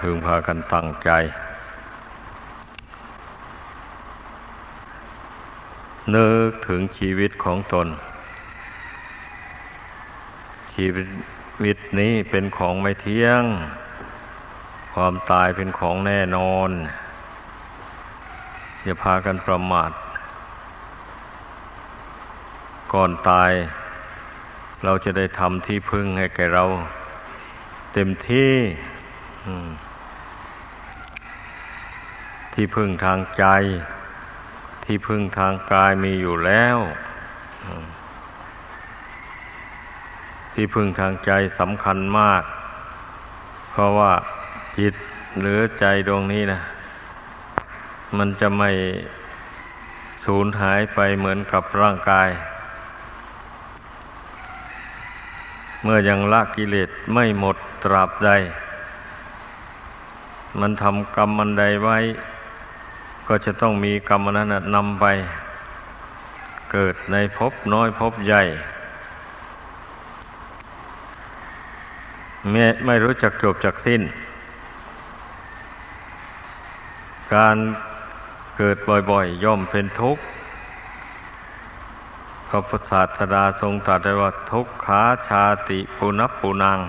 พึงพากันตั้งใจ นึกถึงชีวิตของตน ชีวิตนี้เป็นของไม่เที่ยง ความตายเป็นของแน่นอน อย่าพากันประมาท ก่อนตายเราจะได้ทำที่พึ่งให้แก่เรา เต็มที่ ที่พึ่งทางใจ ที่พึ่งทางกายมีอยู่แล้ว ที่พึ่งทางใจสำคัญมาก เพราะว่าจิตหรือใจดวงนี้นะมันจะไม่สูญหายไปเหมือนกับร่างกาย เมื่อยังละกิเลสไม่หมดตราบใด มันทำกรรมมันใดไว้ ก็จะต้องมีกรรมนั้นนำไป เกิดในภพน้อยภพใหญ่ไม่ไม่รู้จักจบจักสิ้น การเกิดบ่อยๆ ย่อมเป็นทุกข์พระพุทธศาสดาทรงตรัสไว้ว่าทุกขาชาติปุนับปุนัง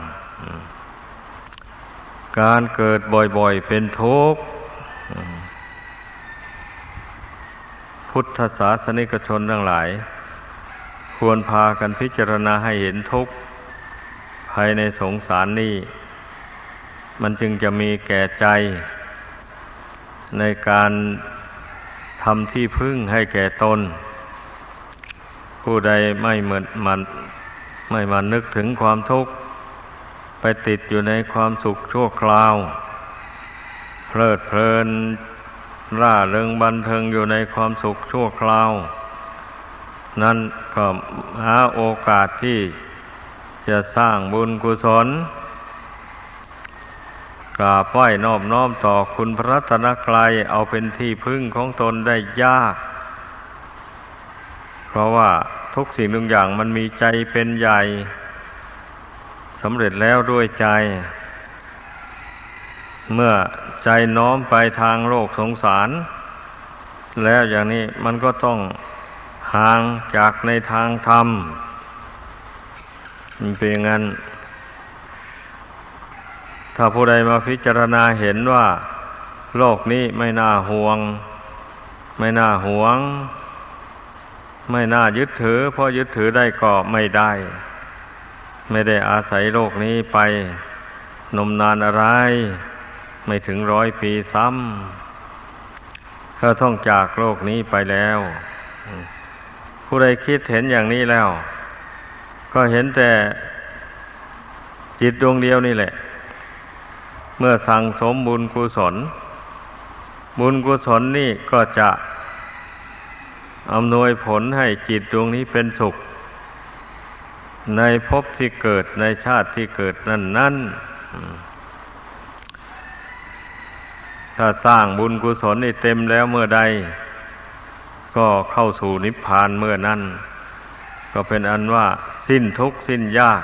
การเกิดบ่อยๆ เป็นทุกข์ พุทธศาสนิกชนทั้งหลาย ควรพากันพิจารณาให้เห็นทุกข์ภายในสงสารนี้ มันจึงจะมีแก่ใจ ในการทำที่พึ่งให้แก่ตน ผู้ใดไม่เหมือนมันไม่มานึกถึงความทุกข์ ไปติดอยู่ในความสุขชั่วคราว เพลิดเพลิน ร่าเริงบันเทิงอยู่ในความสุขชั่วคราว นั่นก็หาโอกาสที่จะสร้างบุญกุศลกราบไหว้นอบน้อมต่อคุณพระรัตนกรัยเอาเป็นที่พึ่งของตนได้ยาก เพราะว่าทุกสิ่งทุกอย่างมันมีใจเป็นใหญ่สำเร็จแล้วด้วยใจ เมื่อใจน้อมไปทางโลกสงสาร แล้วอย่างนี้มันก็ต้องห่างจากในทางธรรมมันเป็นงั้น ถ้าผู้ใดมาพิจารณาเห็นว่า โลกนี้ไม่น่าห่วง ไม่น่าห่วง ไม่น่ายึดถือ เพราะยึดถือได้ก็ไม่ได้ ไม่ได้อาศัยโลกนี้ไปนมนานอะไร ไม่ถึงร้อยปีซ้ำเขาต้องจากโลกนี้ไปแล้ว ผู้ใดคิดเห็นอย่างนี้แล้ว ก็เห็นแต่จิตดวงเดียวนี่แหละ เมื่อสั่งสมบุญกุศล บุญกุศลนี่ก็จะอำนวยผลให้จิตดวงนี้เป็นสุข ในภพที่เกิดในชาติที่เกิดนั่นนั่น ถ้าสร้างบุญกุศลนี่เต็มแล้วเมื่อใด ก็เข้าสู่นิพพานเมื่อนั้น ก็เป็นอันว่า สิ้นทุกข์สิ้นยาก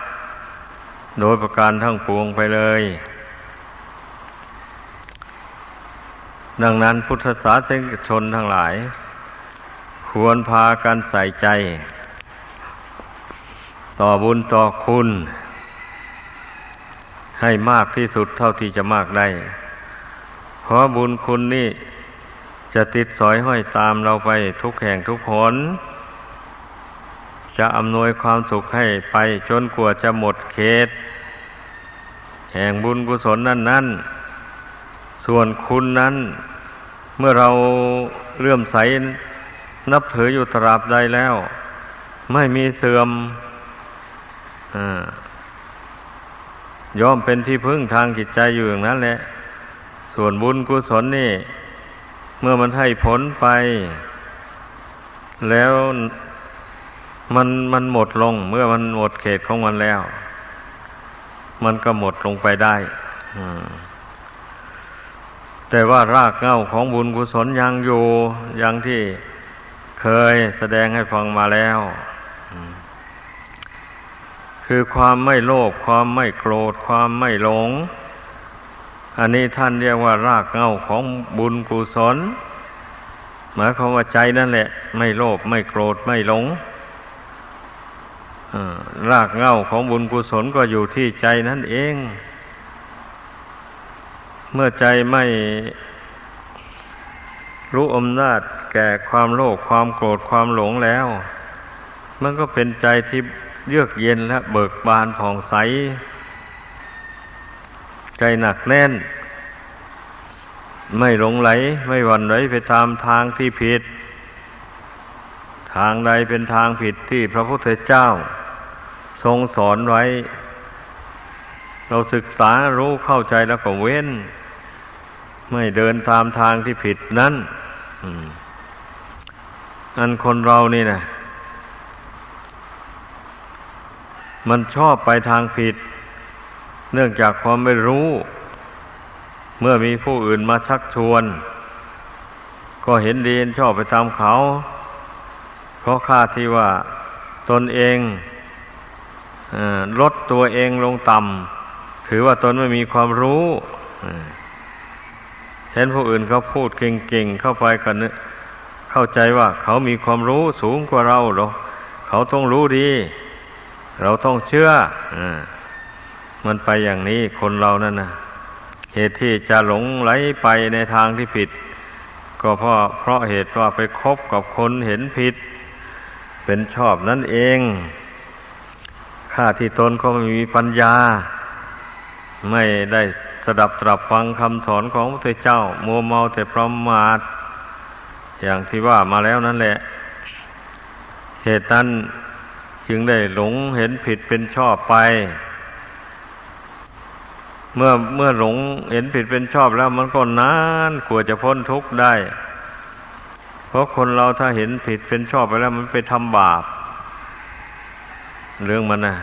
โดยประการทั้งปวงไปเลย ดังนั้นพุทธศาสนิกชนทั้งหลาย ควรพากันใส่ใจ ต่อบุญต่อคุณ ให้มากที่สุดเท่าที่จะมากได้ เพราะบุญคุณนี่จะติดสอยห้อยตามเราไปทุกแห่งทุกคนจะอำนวยความสุขให้ไปจนกว่าจะหมดเขต แห่งบุญกุศลนั่นนั่นส่วนคุณนั้น เมื่อเราเลื่อมใสนับถืออยู่ตราบใดแล้ว ไม่มีเสื่อมย่อมเป็นที่พึ่งทางจิตใจอยู่อย่างนั้นแหละ ส่วนบุญกุศลนี่ เมื่อมันให้ผลไป แล้วมันมันหมดลง เมื่อมันหมดเขตของมันแล้ว มันก็หมดลงไปได้แต่ว่ารากเหง้าของบุญกุศลยังอยู่อย่างที่เคยแสดงให้ฟังมาแล้ว คือความไม่โลภความไม่โกรธ ความไม่หลง อันนี้ท่านเรียกว่ารากเง้าของบุญกุศลหมายความว่าใจนั่นแหละ ไม่โลภไม่โกรธไม่หลงรากเง้าของบุญกุศลก็อยู่ที่ใจนั่นเอง เมื่อใจไม่รู้อำนาจแก่ความโลภความโกรธความหลงแล้ว มันก็เป็นใจที่เยือกเย็นและเบิกบานผ่องใส ใจหนักแน่น ไม่หลงไหล ไม่หวั่นไหวไปตามทางที่ผิด ทางใดเป็นทางผิดที่พระพุทธเจ้า ทรงสอนไว้ เราศึกษารู้เข้าใจแล้วก็เว้น ไม่เดินตามทางที่ผิดนั้นอันคนเรานี่นะมันชอบไปทางผิด เนื่องจากความไม่รู้ เมื่อมีผู้อื่นมาชักชวน ก็เห็นดีชอบไปตามเขา เพราะค่าที่ว่าตนเองลดตัวเองลงต่ำถือว่าตนไม่มีความรู้เห็นผู้อื่นเขาพูดเก่งๆเข้าไปกันเข้าใจว่าเขามีความรู้สูงกว่าเราหรอเขาต้องรู้ดี เราต้องเชื่ออ มันไปอย่างนี้คนเรานั่นนะเหตุที่จะหลงไหลไปในทางที่ผิด ก็เพราะเพราะเหตุว่าไปคบกับคนเห็นผิด เป็นชอบนั่นเองข้าที่ตนก็ไม่มีปัญญา ไม่ได้สดับตรับฟังคำสอนของพระเจ้า มัวเมาแต่ประมาทอย่างที่ว่ามาแล้วนั่นแหละ เหตุนั้นจึงได้หลงเห็นผิดเป็นชอบไป เมื่อเมื่อหลงเห็นผิดเป็นชอบแล้วมันก็นานกว่าจะพ้นทุกข์ได้ เพราะคนเราถ้าเห็นผิดเป็นชอบไปแล้วมันไปทำบาป เรื่องมันนะ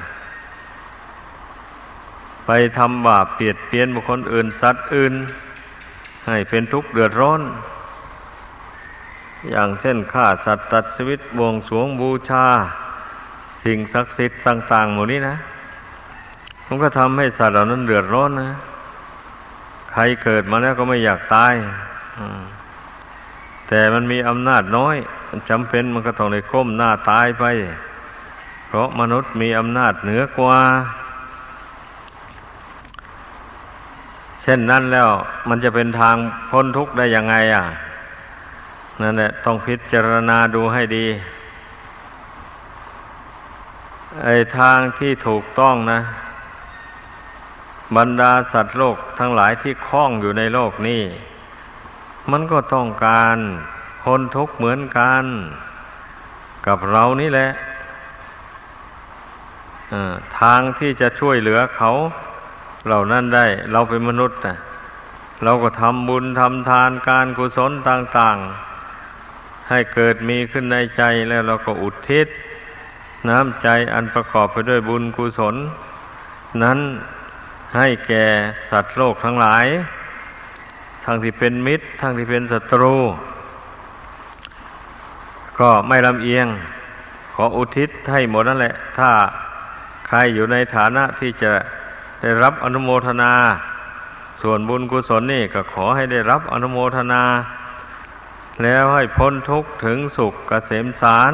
ไปทำบาปเปียดเปียนบุคคลอื่นสัตว์อื่น ให้เป็นทุกข์เดือดร้อน อย่างเช่นฆ่าสัตว์ตัดชีวิตบวงสวงบูชา สิ่งศักดิ์สิทธิ์ต่างๆหมดนี้นะ มันก็ทำให้สัตว์เหล่านั้นเดือดร้อนนะ ใครเกิดมาแล้วก็ไม่อยากตายแต่มันมีอำนาจน้อยจำเป็นมันก็ต้องในก้มหน้าตายไป เพราะมนุษย์มีอำนาจเหนือกว่า เช่นนั้นแล้วมันจะเป็นทางพ้นทุกข์ได้ยังไง อะนั่นแหละต้องพิจารณาดูให้ดีไอ้ทางที่ถูกต้องนะ บรรดาสัตว์โลกทั้งหลายที่คล้องอยู่ในโลกนี้ มันก็ต้องการพ้นทุกข์เหมือนกัน กับเรานี่แหละทางที่จะช่วยเหลือเขาเหล่านั้นได้ เราเป็นมนุษย์นะเราก็ทำบุญทำทานการกุศลต่างๆ ให้เกิดมีขึ้นในใจแล้วเราก็อุทิศ น้ำใจอันประกอบไปด้วยบุญกุศล นั้น ให้แก่สัตว์โลกทั้งหลาย ทั้งที่เป็นมิตร ทั้งที่เป็นศัตรู ก็ไม่ลำเอียง ขออุทิศให้หมดนั่นแหละ ถ้าใครอยู่ในฐานะที่จะได้รับอนุโมทนา ส่วนบุญกุศลนี่ก็ขอให้ได้รับอนุโมทนา แล้วให้พ้นทุกข์ถึงสุขกเกษมสาร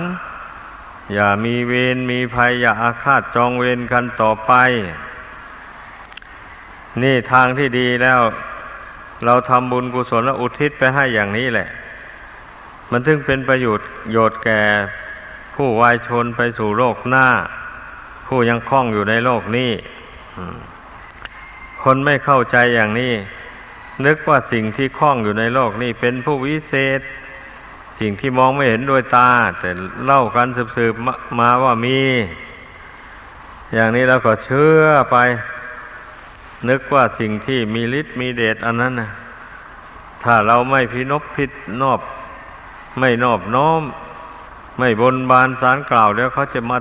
อย่ามีเวรมีภัยอย่าอาฆาตจองเวรกันต่อไป นี่ทางที่ดีแล้ว เราทำบุญกุศลและอุทิศไปให้อย่างนี้แหละ มันถึงเป็นประโยชน์โยชน์แก่ ผู้วายชนไปสู่โลกหน้า ผู้ยังคล้องอยู่ในโลกนี้คนไม่เข้าใจอย่างนี้ นึกว่าสิ่งที่คล้องอยู่ในโลกนี้เป็นผู้วิเศษ สิ่งที่มองไม่เห็นด้วยตา แต่เล่ากันสืบๆมาว่ามี อย่างนี้เราก็เชื่อไป นึกว่าสิ่งที่มีฤทธิ์มีเดชอันนั้นนะถ้าเราไม่พินบพิษนอบ ไม่นอบน้อม ไม่บนบานสารกล่าวแล้วเขาจะมา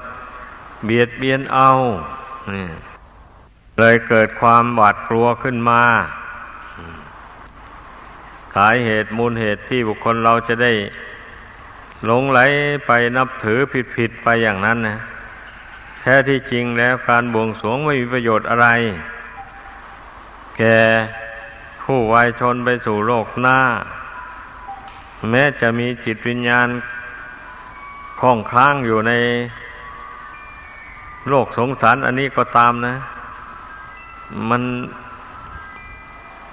เบียดเบียนเอาเลยเกิดความหวาดกลัวขึ้นมาสายเหตุมูลเหตุที่บุคคลเราจะได้หลงไหลไปนับถือผิดๆไปอย่างนั้นนะแท้ที่จริงแล้วการบวงสรวงไม่มีประโยชน์อะไร แกผู้วายชนไปสู่โลกหน้า แม้จะมีจิตวิญญาณคล้องค้างอยู่ในโลกสงสารอันนี้ก็ตามนะ มัน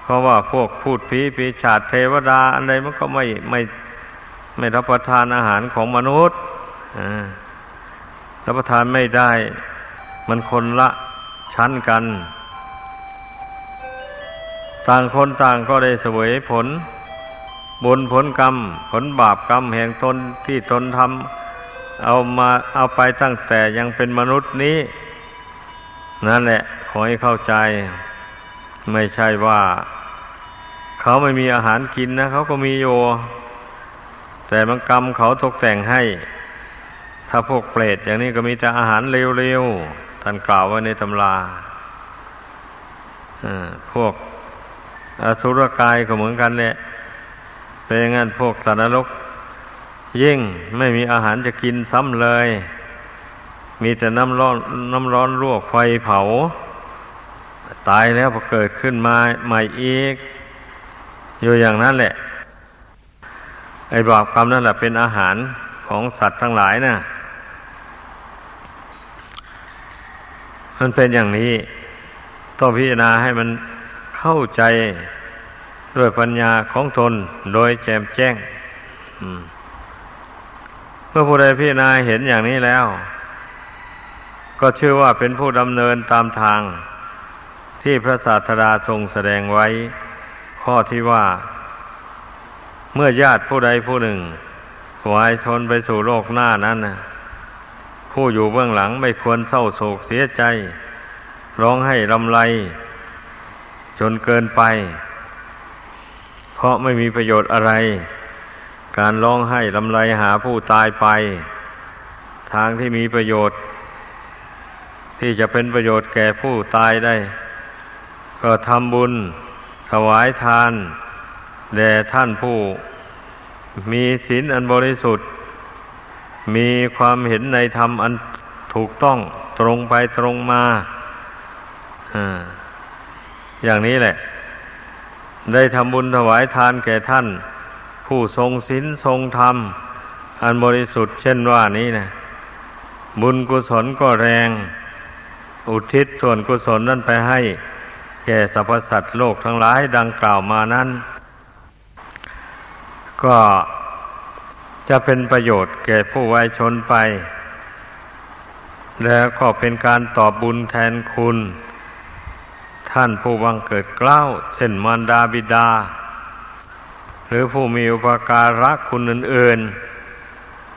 เพราะว่าพวกพูดผีปีชาติเทวดาอะไรมันก็ไม่ไม่ไม่รับประทานอาหารของมนุษย์รับประทานไม่ได้ มันคนละชั้นกัน ต่างคนต่างก็ได้เสวยผล บุญผลกรรม ผลบาปกรรมแห่งตนที่ตนทำเอามาเอาไปตั้งแต่ยังเป็นมนุษย์นี้ นั่นแหละ ขอให้เข้าใจ ไม่ใช่ว่า เขาไม่มีอาหารกินนะเขาก็มีโยแต่บางกรรมเขาตกแต่งให้ ถ้าพวกเปรตอย่างนี้ก็มีแต่อาหารเร็วๆท่านกล่าวไว้ในตำราพวก อสุรกายก็เหมือนกันแหละเป็นงั้นพวกสัตว์นรก ยิ่งไม่มีอาหารจะกินซ้ำเลย มีแต่น้ำร้อนน้ำร้อนลวกไฟเผา ตายแล้วพอเกิดขึ้นมาใหม่อีก อยู่อย่างนั้นแหละ ไอ้บาปกรรมนั่นแหละเป็นอาหารของสัตว์ทั้งหลายนะ่ะมันเป็นอย่างนี้ ต้องพิจารณาให้มัน เข้าใจด้วยปัญญาของตนโดยแจ่มแจ้งเมื่อผู้ใดพิจารณาเห็นอย่างนี้แล้ว ก็ชื่อว่าเป็นผู้ดำเนินตามทาง ที่พระศาสดาทรงแสดงไว้ ข้อที่ว่า เมื่อญาติผู้ใดผู้หนึ่งวายชนไปสู่โลกหน้านั้นนะผู้อยู่เบื้องหลังไม่ควรเศร้าโศกเสียใจ ร้องให้ลำไร จนเกินไป เพราะไม่มีประโยชน์อะไร การร้องไห้ลำไรหาผู้ตายไป ทางที่มีประโยชน์ ที่จะเป็นประโยชน์แก่ผู้ตายได้ ก็ทำบุญถวายทานแด่ท่านผู้ มีศีลอันบริสุทธิ์ มีความเห็นในธรรมอันถูกต้องตรงไปตรงมาอ่า อย่างนี้แหละ ได้ทำบุญถวายทานแก่ท่าน ผู้ทรงศีลทรงธรรม อันบริสุทธิ์เช่นว่านี้นะบุญกุศลก็แรง อุทิศส่วนกุศลนั้นไปให้ แก่สรรพสัตว์โลกทั้งหลายดังกล่าวมานั้น ก็จะเป็นประโยชน์แก่ผู้วายชนไป แล้วก็เป็นการตอบบุญแทนคุณ ท่านผู้วังเกิดเกล้า เช่นมารดาบิดา หรือผู้มีอุปการะคุณอื่น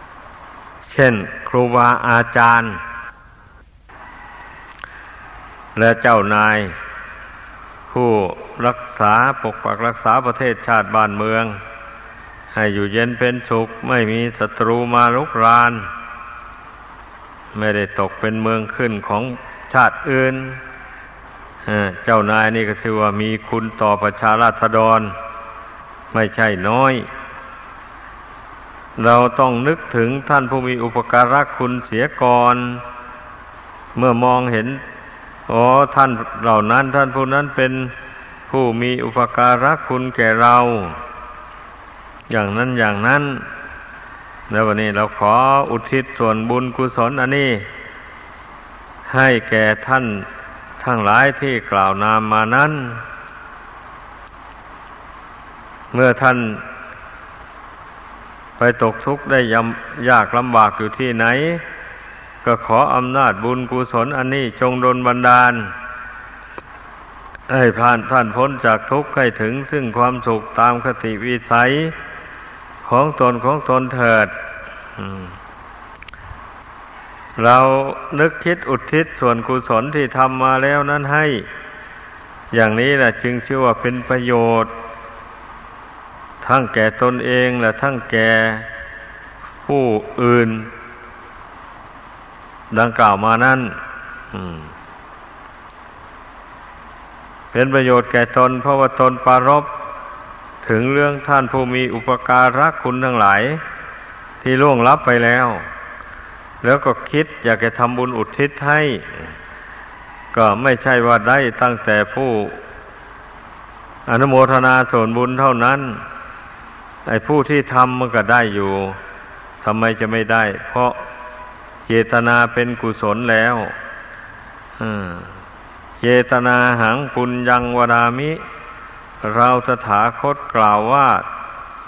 ๆ เช่นครูบาอาจารย์ และเจ้านาย ผู้รักษาปกปักรักษาประเทศชาติบ้านเมือง ให้อยู่เย็นเป็นสุข ไม่มีศัตรูมาลุกราน ไม่ได้ตกเป็นเมืองขึ้นของชาติอื่น เจ้านายนี่ก็ถือว่ามีคุณต่อประชาราษฎร ไม่ใช่น้อย เราต้องนึกถึงท่านผู้มีอุปการะคุณเสียก่อน เมื่อมองเห็นอ๋อท่านเหล่านั้น ท่านผู้นั้นเป็นผู้มีอุปการะคุณแก่เรา อย่างนั้นอย่างนั้น แล้ววันนี้เราขออุทิศส่วนบุญกุศลอันนี้ ให้แก่ท่าน ทั้งหลายที่กล่าวนามมานั้น เมื่อท่านไปตกทุกข์ได้ยำยากลำบากอยู่ที่ไหน ก็ขออำนาจบุญกุศลอันนี้จงดลบันดาล ให้ผ่านท่านพ้นจากทุกข์ให้ถึงซึ่งความสุขตามคติวิสัยของตนของตนเถิด อืม เรานึกคิดอุทิศส่วนกุศลที่ทำมาแล้วนั้นให้ อย่างนี้แหละจึงชื่อว่าเป็นประโยชน์ ทั้งแก่ตนเองและทั้งแก่ผู้อื่น ดังกล่าวมานั้นเป็นประโยชน์แก่ตน เพราะว่าตนปารบถึงเรื่องท่านผู้มีอุปการะคุณทั้งหลาย ที่ล่วงลับไปแล้ว แล้วก็คิดอยากจะทำบุญอุทิศให้ ก็ไม่ใช่ว่าได้ตั้งแต่ผู้อนุโมทนาส่วนบุญเท่านั้น ไอ้ผู้ที่ทำมันก็ได้อยู่ทำไมจะไม่ได้ เพราะเจตนาเป็นกุศลแล้วเจตนาหังปุญญังวรามิ เราสถาคตกล่าวว่า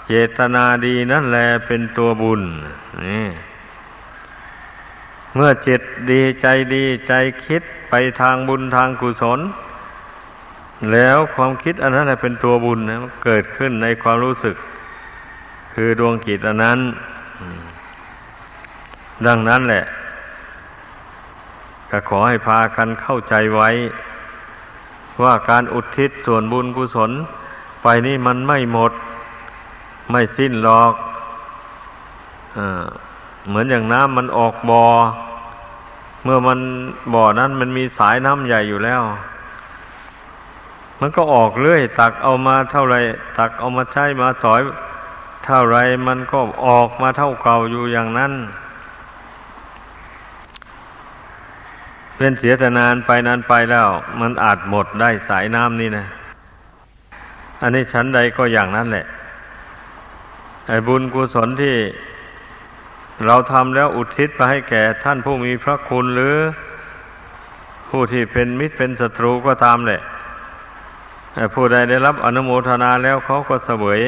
เจตนาดีนั่นแลเป็นตัวบุญนี่ เมื่อจิตดีใจดีใจคิดไปทางบุญทางกุศล แล้วความคิดอันนั้นแหละเป็นตัวบุญนะเกิดขึ้นในความรู้สึก คือดวงจิตอันนั้น ดังนั้นแหละ ก็ขอให้พากันเข้าใจไว้ ว่าการอุทิศส่วนบุญกุศล ไปนี่มันไม่หมด ไม่สิ้นหรอกอ เหมือนอย่างน้ำมันออกบอ่อเมื่อมันบ่อนั้นมันมีสายน้ำใหญ่อยู่แล้ว มันก็ออกเรื่อย ตักเอามาเท่าไร ตักเอามาใช้มาสอย เท่าไรมันก็ออกมาเท่าเก่าอยู่อย่างนั้นเป็นเสียแต่นานไปนานไปแล้ว มันอาจหมดได้สายน้ำนี่นะ อันนี้ชั้นใดก็อย่างนั้นแหละไอ้บุญกุศลที่ เราทำแล้วอุทิศไปให้แก่ท่านผู้มีพระคุณหรือผู้ที่เป็นมิตรเป็นศัตรูก็ตามแหละผู้ใดได้รับอนุโมทนาแล้วเขาก็เสวย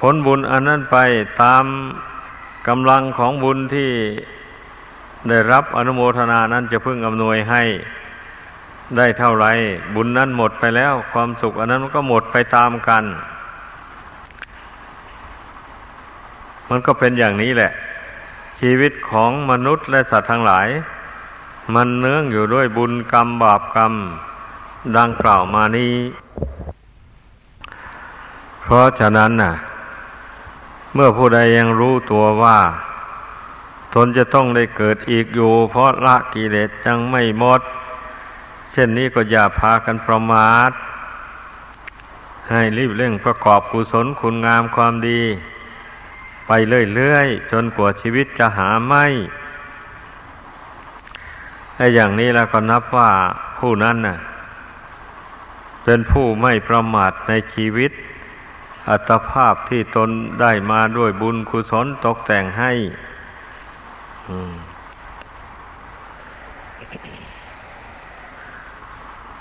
ผลบุญอันนั้นไปตามกำลังของบุญที่ได้รับอนุโมทนานั้นจะพึ่งอำนวยให้ได้เท่าไร บุญนั้นหมดไปแล้ว ความสุขอันนั้นมันก็หมดไปตามกัน มันก็เป็นอย่างนี้แหละ ชีวิตของมนุษย์และสัตว์ทั้งหลาย มันเนื่องอยู่ด้วยบุญกรรมบาปกรรม ดังกล่าวมานี้ เพราะฉะนั้นน่ะ เมื่อผู้ใดยังรู้ตัวว่า ตนจะต้องได้เกิดอีกอยู่ เพราะละกิเลสจังไม่หมด เช่นนี้ก็อย่าพากันประมาทให้รีบเร่งประกอบกุศลคุณงามความดี ไปเรื่อยๆ จนกว่าชีวิตจะหาไม่ไอ้อย่างนี้แล้วก็นับว่าผู้นั้นน่ะ เป็นผู้ไม่ประมาทในชีวิต อัตภาพที่ตนได้มาด้วยบุญกุศลตกแต่งให้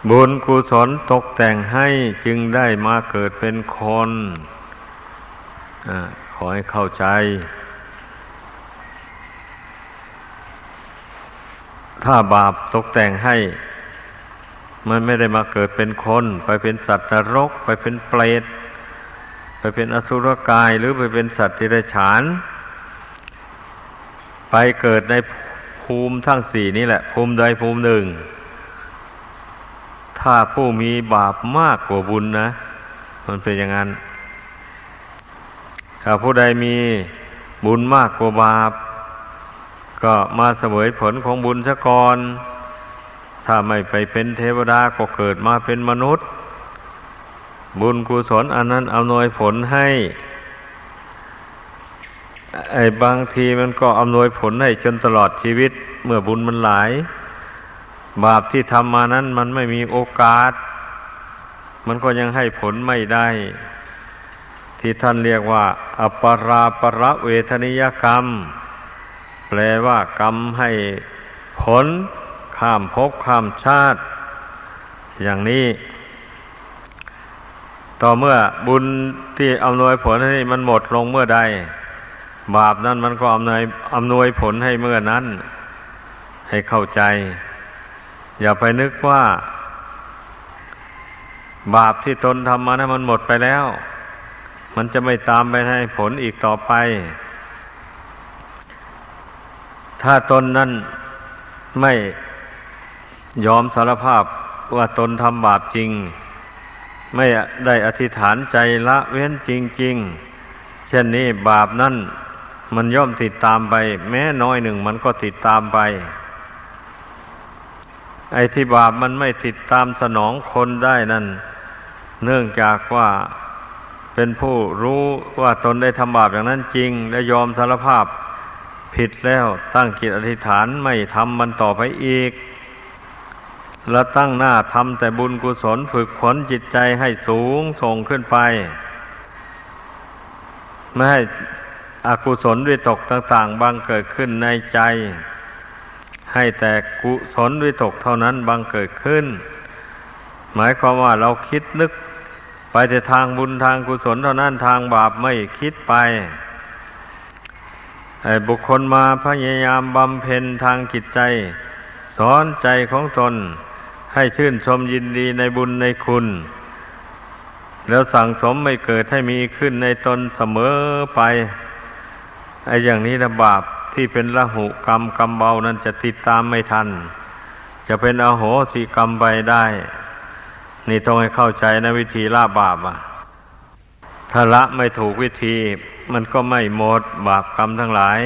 บุญกุศลตกแต่งให้จึงได้มาเกิดเป็นคนอ ขอให้เข้าใจ ถ้าบาปตกแต่งให้ มันไม่ได้มาเกิดเป็นคน ไปเป็นสัตว์นรก ไปเป็นเปรตไปเป็นอสุรกายหรือไปเป็นสัตว์ที่ไรฉาน ไปเกิดในภูมิทั้งสี่นี้แหละ ภูมิใดภูมิหนึ่ง ถ้าผู้มีบาปมากกว่าบุญนะ มันเป็นอย่างนั้น ถ้าผู้ใดมีบุญมากกว่าบาป ก็มาเสวยผลของบุญซะก่อน ถ้าไม่ไปเป็นเทวดาก็เกิดมาเป็นมนุษย์ บุญกุศลอันนั้นเอาหน่วยผลให้ ไอ้บางทีมันก็อำนวยผลให้จนตลอดชีวิต เมื่อบุญมันหลาย บาปที่ทำมานั้นมันไม่มีโอกาส มันก็ยังให้ผลไม่ได้ ที่ท่านเรียกว่า อปราประเวทนิยกรรม แปลว่ากรรมให้ผลข้ามภพข้ามชาติ อย่างนี้ ต่อเมื่อบุญที่อำนวยผลให้มันหมดลงเมื่อใด บาปนั้นมันก็อำนวยอำนวยผลให้เมื่อนั้น ให้เข้าใจ อย่าไปนึกว่า บาปที่ตนทำมานะมันหมดไปแล้ว มันจะไม่ตามไปให้ผลอีกต่อไป ถ้าตนนั้นไม่ยอมสารภาพว่าตนทำบาปจริง ไม่ได้อธิษฐานใจละเว้นจริง ๆ เช่นนี้บาปนั้นมันย่อมติดตามไป แม้น้อยหนึ่งมันก็ติดตามไป ไอ้ที่บาปมันไม่ติดตามสนองคนได้นั่น เนื่องจากว่า เป็นผู้รู้ว่าตนได้ทำบาปอย่างนั้นจริง และยอมสารภาพผิดแล้วตั้งจิตอธิษฐานไม่ทำมันต่อไปอีก แล้วตั้งหน้าทำแต่บุญกุศลฝึกฝนจิตใจให้สูงส่งขึ้นไป ไม่ให้อกุศลวิตกต่างๆบังเกิดขึ้นในใจ ให้แต่กุศลวิตกเท่านั้นบังเกิดขึ้น หมายความว่าเราคิดนึก ไปแต่ทางบุญทางกุศลเท่านั้นทางบาปไม่คิดไปบุคคลมาพยายามบำเพ็ญทางจิตใจ สอนใจของตนให้ชื่นชมยินดีในบุญในคุณ แล้วสั่งสมไม่เกิดให้มีขึ้นในตนเสมอไปไอ้อย่างนี้นะบาปที่เป็นละหุกรรมกรรมเบานั้นจะติดตามไม่ทัน จะเป็นอโหสิกรรมไปได้ นี่ต้องให้เข้าใจนะวิธีละบาปอะถ้าละไม่ถูกวิธี มันก็ไม่หมดบาปกรรมทั้งหลาย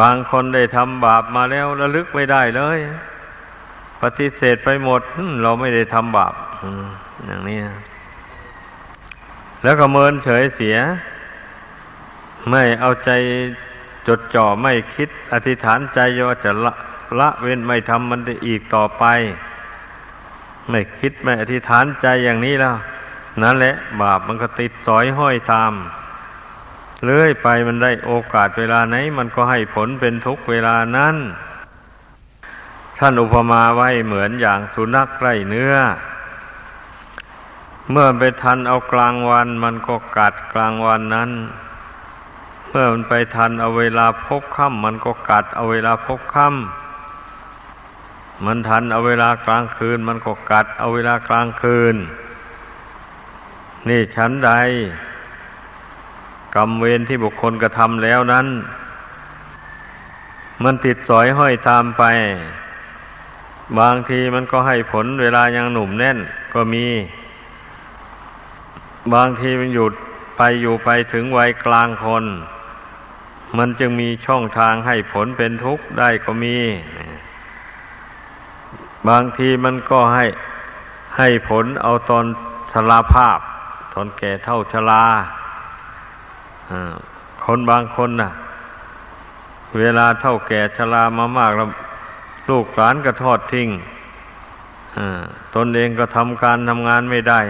บางคนได้ทำบาปมาแล้วระลึกไม่ได้เลย ปฏิเสธไปหมดเราไม่ได้ทำบาปอย่างนี้แล้วก็เมินเฉยเสีย ไม่เอาใจจดจ่อไม่คิดอธิษฐานใจว่าจะละ ละเว้นไม่ทำมันได้อีกต่อไป ไม่คิดไม่อธิษฐานใจอย่างนี้แล้ว นั่นแหละ บาปมันก็ติดสอยห้อยตามเลื่อยไปมันได้โอกาสเวลาไหน มันก็ให้ผลเป็นทุกเวลานั้น ท่านอุปมาไว้เหมือนอย่างสุนัขไล่เนื้อ เมื่อไปทันเอากลางวันมันก็กัดกลางวันนั้น เมื่อมันไปทันเอาเวลาพบค่ำมันก็กัดเอาเวลาพบค่ำ มันทันเอาเวลากลางคืน มันก็กัดเอาเวลากลางคืน นี่ชั้นใด กรรมเวรที่บุคคลกระทำแล้วนั้น มันติดสอยห้อยตามไป บางทีมันก็ให้ผลเวลายังหนุ่มแน่นก็มี บางทีมันหยุดไปอยู่ไปถึงวัยกลางคน มันจึงมีช่องทางให้ผลเป็นทุกข์ได้ก็มี บางทีมันก็ให้ให้ผลเอาตอนชราภาพ ตอนแก่เท่าชราคนบางคนน่ะ เวลาเท่าแก่ชรามามากแล้วลูกหลานก็ทอดทิ้งตนเองก็ทำการทำงานไม่ได้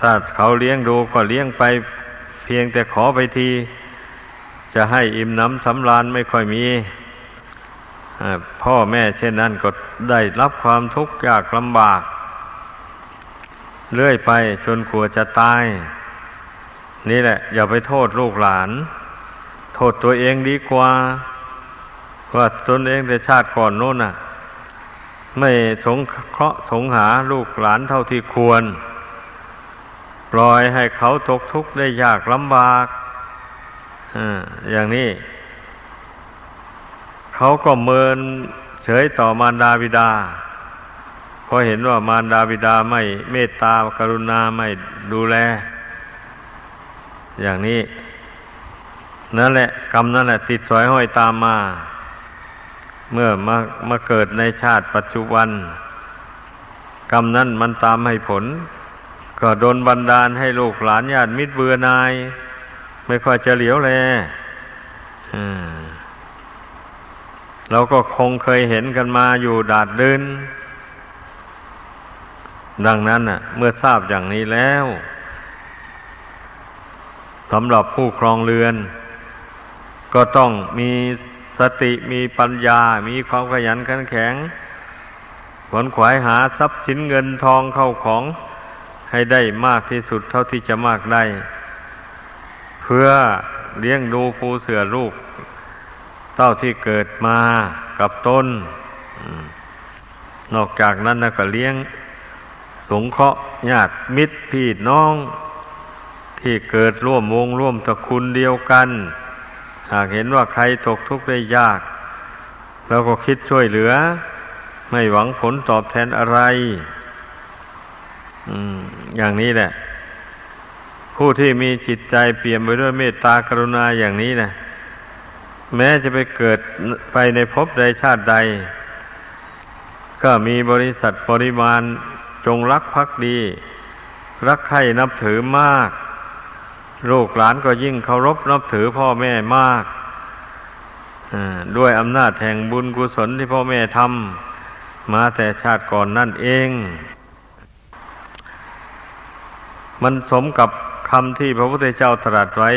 ถ้าเขาเลี้ยงดูก็เลี้ยงไป เพียงแต่ขอไปที จะให้อิ่มน้ำสำราญไม่ค่อยมี พ่อแม่เช่นนั้นก็ได้รับความทุกข์ยากลำบาก เรื่อยไปจนกลัวจะตาย นี่แหละ อย่าไปโทษลูกหลาน โทษตัวเองดีกว่าว่าตนเองแต่ชาติก่อนโน้นน่ะ ไม่สงเคราะห์สงหาลูกหลานเท่าที่ควร ปล่อยให้เขาตกทุกข์ได้ยากลำบากอย่างนี้ เขาก็เมินเฉยต่อมารดาบิดาเพราะเห็นว่ามารดาบิดาไม่เมตตากรุณาไม่ดูแล อย่างนี้ นั่นแหละ กรรมนั่นแหละ ติดสอยห้อยตามมา เมื่อมามาเกิดในชาติปัจจุบัน กรรมนั้นมันตามให้ผล ก็โดนบันดาลให้ลูกหลานญาติมิตรเบื่อนาย ไม่ค่อยจะเหลียวแล เราก็คงเคยเห็นกันมาอยู่ดาดดินดังนั้นน่ะ เมื่อทราบอย่างนี้แล้วสำหรับผู้ครองเรือน ก็ต้องมีสติมีปัญญา มีความขยันขันแข็ง ขวนขวายหาทรัพย์สินเงินทองเข้าของให้ได้มากที่สุดเท่าที่จะมากได้ เพื่อเลี้ยงดูผู้เสือลูก เต้าที่เกิดมากับต้นนอกจากนั้นนะก็เลี้ยง สงเคราะห์ญาติมิตรพี่น้อง ที่เกิดร่วมวงร่วมตระกูลเดียวกัน หากเห็นว่าใครตกทุกข์ได้ยากเราก็คิดช่วยเหลือ ไม่หวังผลตอบแทนอะไรอย่างนี้แหละ ผู้ที่มีจิตใจเปี่ยมไปด้วยเมตตากรุณาอย่างนี้นะ แม้จะไปเกิดไปในภพใดชาติใด ก็มีบริษัทปริมาณจงรักภักดี รักใคร่นับถือมาก ลูกหลานก็ยิ่งเคารพนับถือพ่อแม่มากด้วยอำนาจแห่งบุญกุศลที่พ่อแม่ทำมาแต่ชาติก่อนนั่นเอง มันสมกับคำที่พระพุทธเจ้าตรัสไว้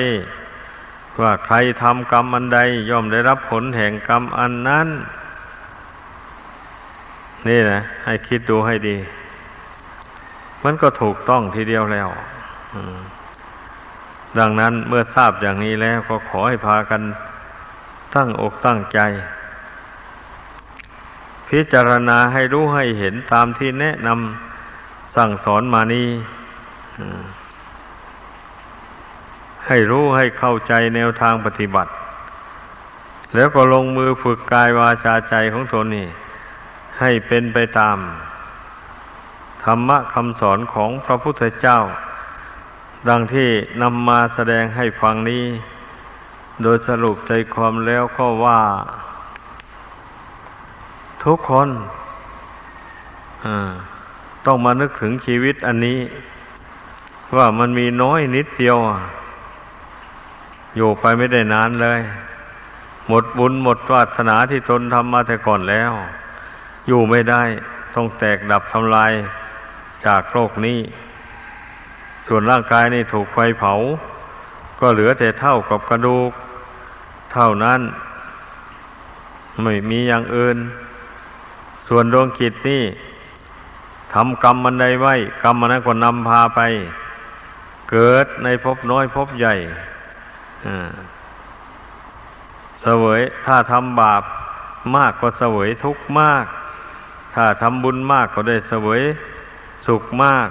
ว่าใครทำกรรมอันใด ย่อมได้รับผลแห่งกรรมอันนั้น นี่นะ ให้คิดดูให้ดี มันก็ถูกต้องทีเดียวแล้วดังนั้นเมื่อทราบอย่างนี้แล้วก็ขอให้พากันตั้งอกตั้งใจ พิจารณาให้รู้ให้เห็นตามที่แนะนำสั่งสอนมานี้ ให้รู้ให้เข้าใจแนวทางปฏิบัติ แล้วก็ลงมือฝึกกายวาจาใจของตนนี่ ให้เป็นไปตาม ธรรมะคำสอนของพระพุทธเจ้า ดังที่นำมาแสดงให้ฟังนี้ โดยสรุปใจความแล้วก็ว่า ทุกคนต้องมานึกถึงชีวิตอันนี้ ว่ามันมีน้อยนิดเดียวอ อยู่ไปไม่ได้นานเลย หมดบุญหมดวาสนาที่ตนทำมาแต่ก่อนแล้ว อยู่ไม่ได้ต้องแตกดับทำลายจากโลกนี้ ส่วนร่างกายนี่ถูกไฟเผา ก็เหลือแต่เท่ากับกระดูก เท่านั้น ไม่มีอย่างอื่น ส่วนดวงจิตนี่ทำกรรมมันใดไว้ กรรมมันนั้นก็นำพาไป เกิดในภพน้อยภพใหญ่ เสวยถ้าทำบาปมากก็เสวยทุกข์มาก ถ้าทำบุญมากก็ได้เสวยสุขมาก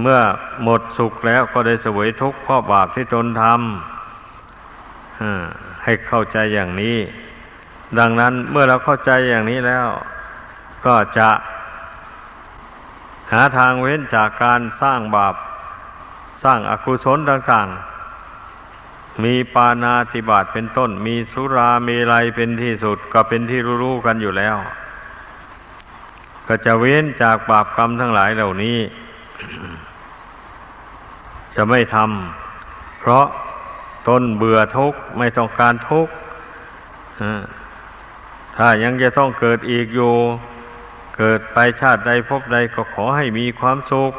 เมื่อหมดสุขแล้วก็ได้เสวยทุกข์เพราะบาปที่ตนทำให้เข้าใจอย่างนี้ ดังนั้นเมื่อเราเข้าใจอย่างนี้แล้ว ก็จะหาทางเว้นจากการสร้างบาป สร้างอากุศลต่าง ๆ มีปานาติบาตเป็นต้น มีสุรามีไรเป็นที่สุด ก็เป็นที่รู้ๆกันอยู่แล้ว ก็จะเว้นจากบาปกรรมทั้งหลายเหล่านี้ จะไม่ทำเพราะตนเบื่อทุกข์ไม่ต้องการทุกข์ถ้ายังจะต้องเกิดอีกอยู่ เกิดไปชาติใดพบใดก็ขอให้มีความสุข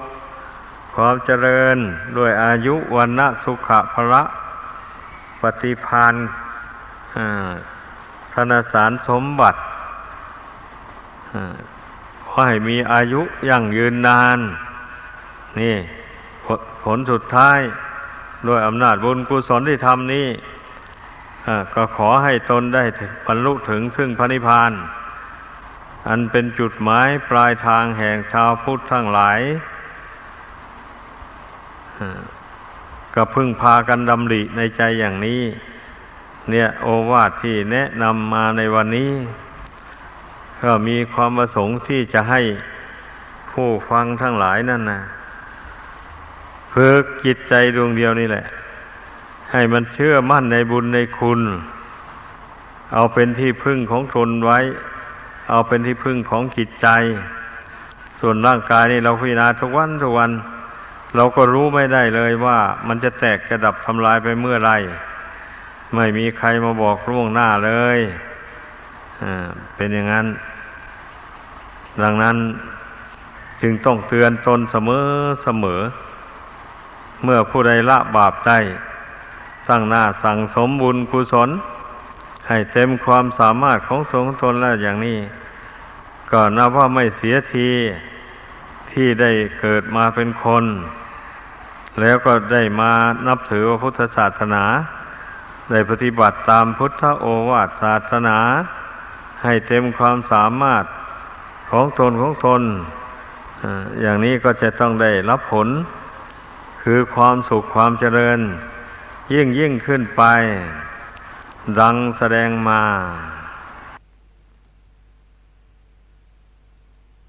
ความเจริญด้วยอายุวันนะสุขะพระ ปฏิพานธนสารสมบัติขอให้มีอายุยั่งยืนนาน นี่ผลสุดท้ายด้วยอำนาจบุญกุศลที่ทำนี้ก็ขอให้ตนได้บรรลุถึงซึ่งพระนิพพาน อันเป็นจุดหมายปลายทางแห่งชาวพุทธทั้งหลาย ก็พึ่งพากันดำริในใจอย่างนี้ เนี่ยโอวาทที่แนะนำมาในวันนี้ ก็มีความประสงค์ที่จะให้ผู้ฟังทั้งหลายนั่นนะฝึกจิตใจดวงเดียวนี่แหละ ให้มันเชื่อมั่นในบุญในคุณ เอาเป็นที่พึ่งของตนไว้ เอาเป็นที่พึ่งของจิตใจ ส่วนร่างกายนี่เราพิจารณาทุกวันทุกวัน เราก็รู้ไม่ได้เลยว่ามันจะแตกจะดับทำลายไปเมื่อไร ไม่มีใครมาบอกล่วงหน้าเลยเป็นอย่างนั้น ดังนั้นจึงต้องเตือนตนเสมอเสมอ เมื่อผู้ใดละบาปได้ตั้งหน้าสั่งสมบุญกุศล ให้เต็มความสามารถของตนตนแล้วอย่างนี้ ก็นับว่าไม่เสียทีที่ได้เกิดมาเป็นคน แล้วก็ได้มานับถือว่าพุทธศาสนา ได้ปฏิบัติตามพุทธโอวาทศาสนา ให้เต็มความสามารถของตนของตนอย่างนี้ก็จะต้องได้รับผล คือความสุขความเจริญ ยิ่งยิ่งขึ้นไป ดังแสดงมา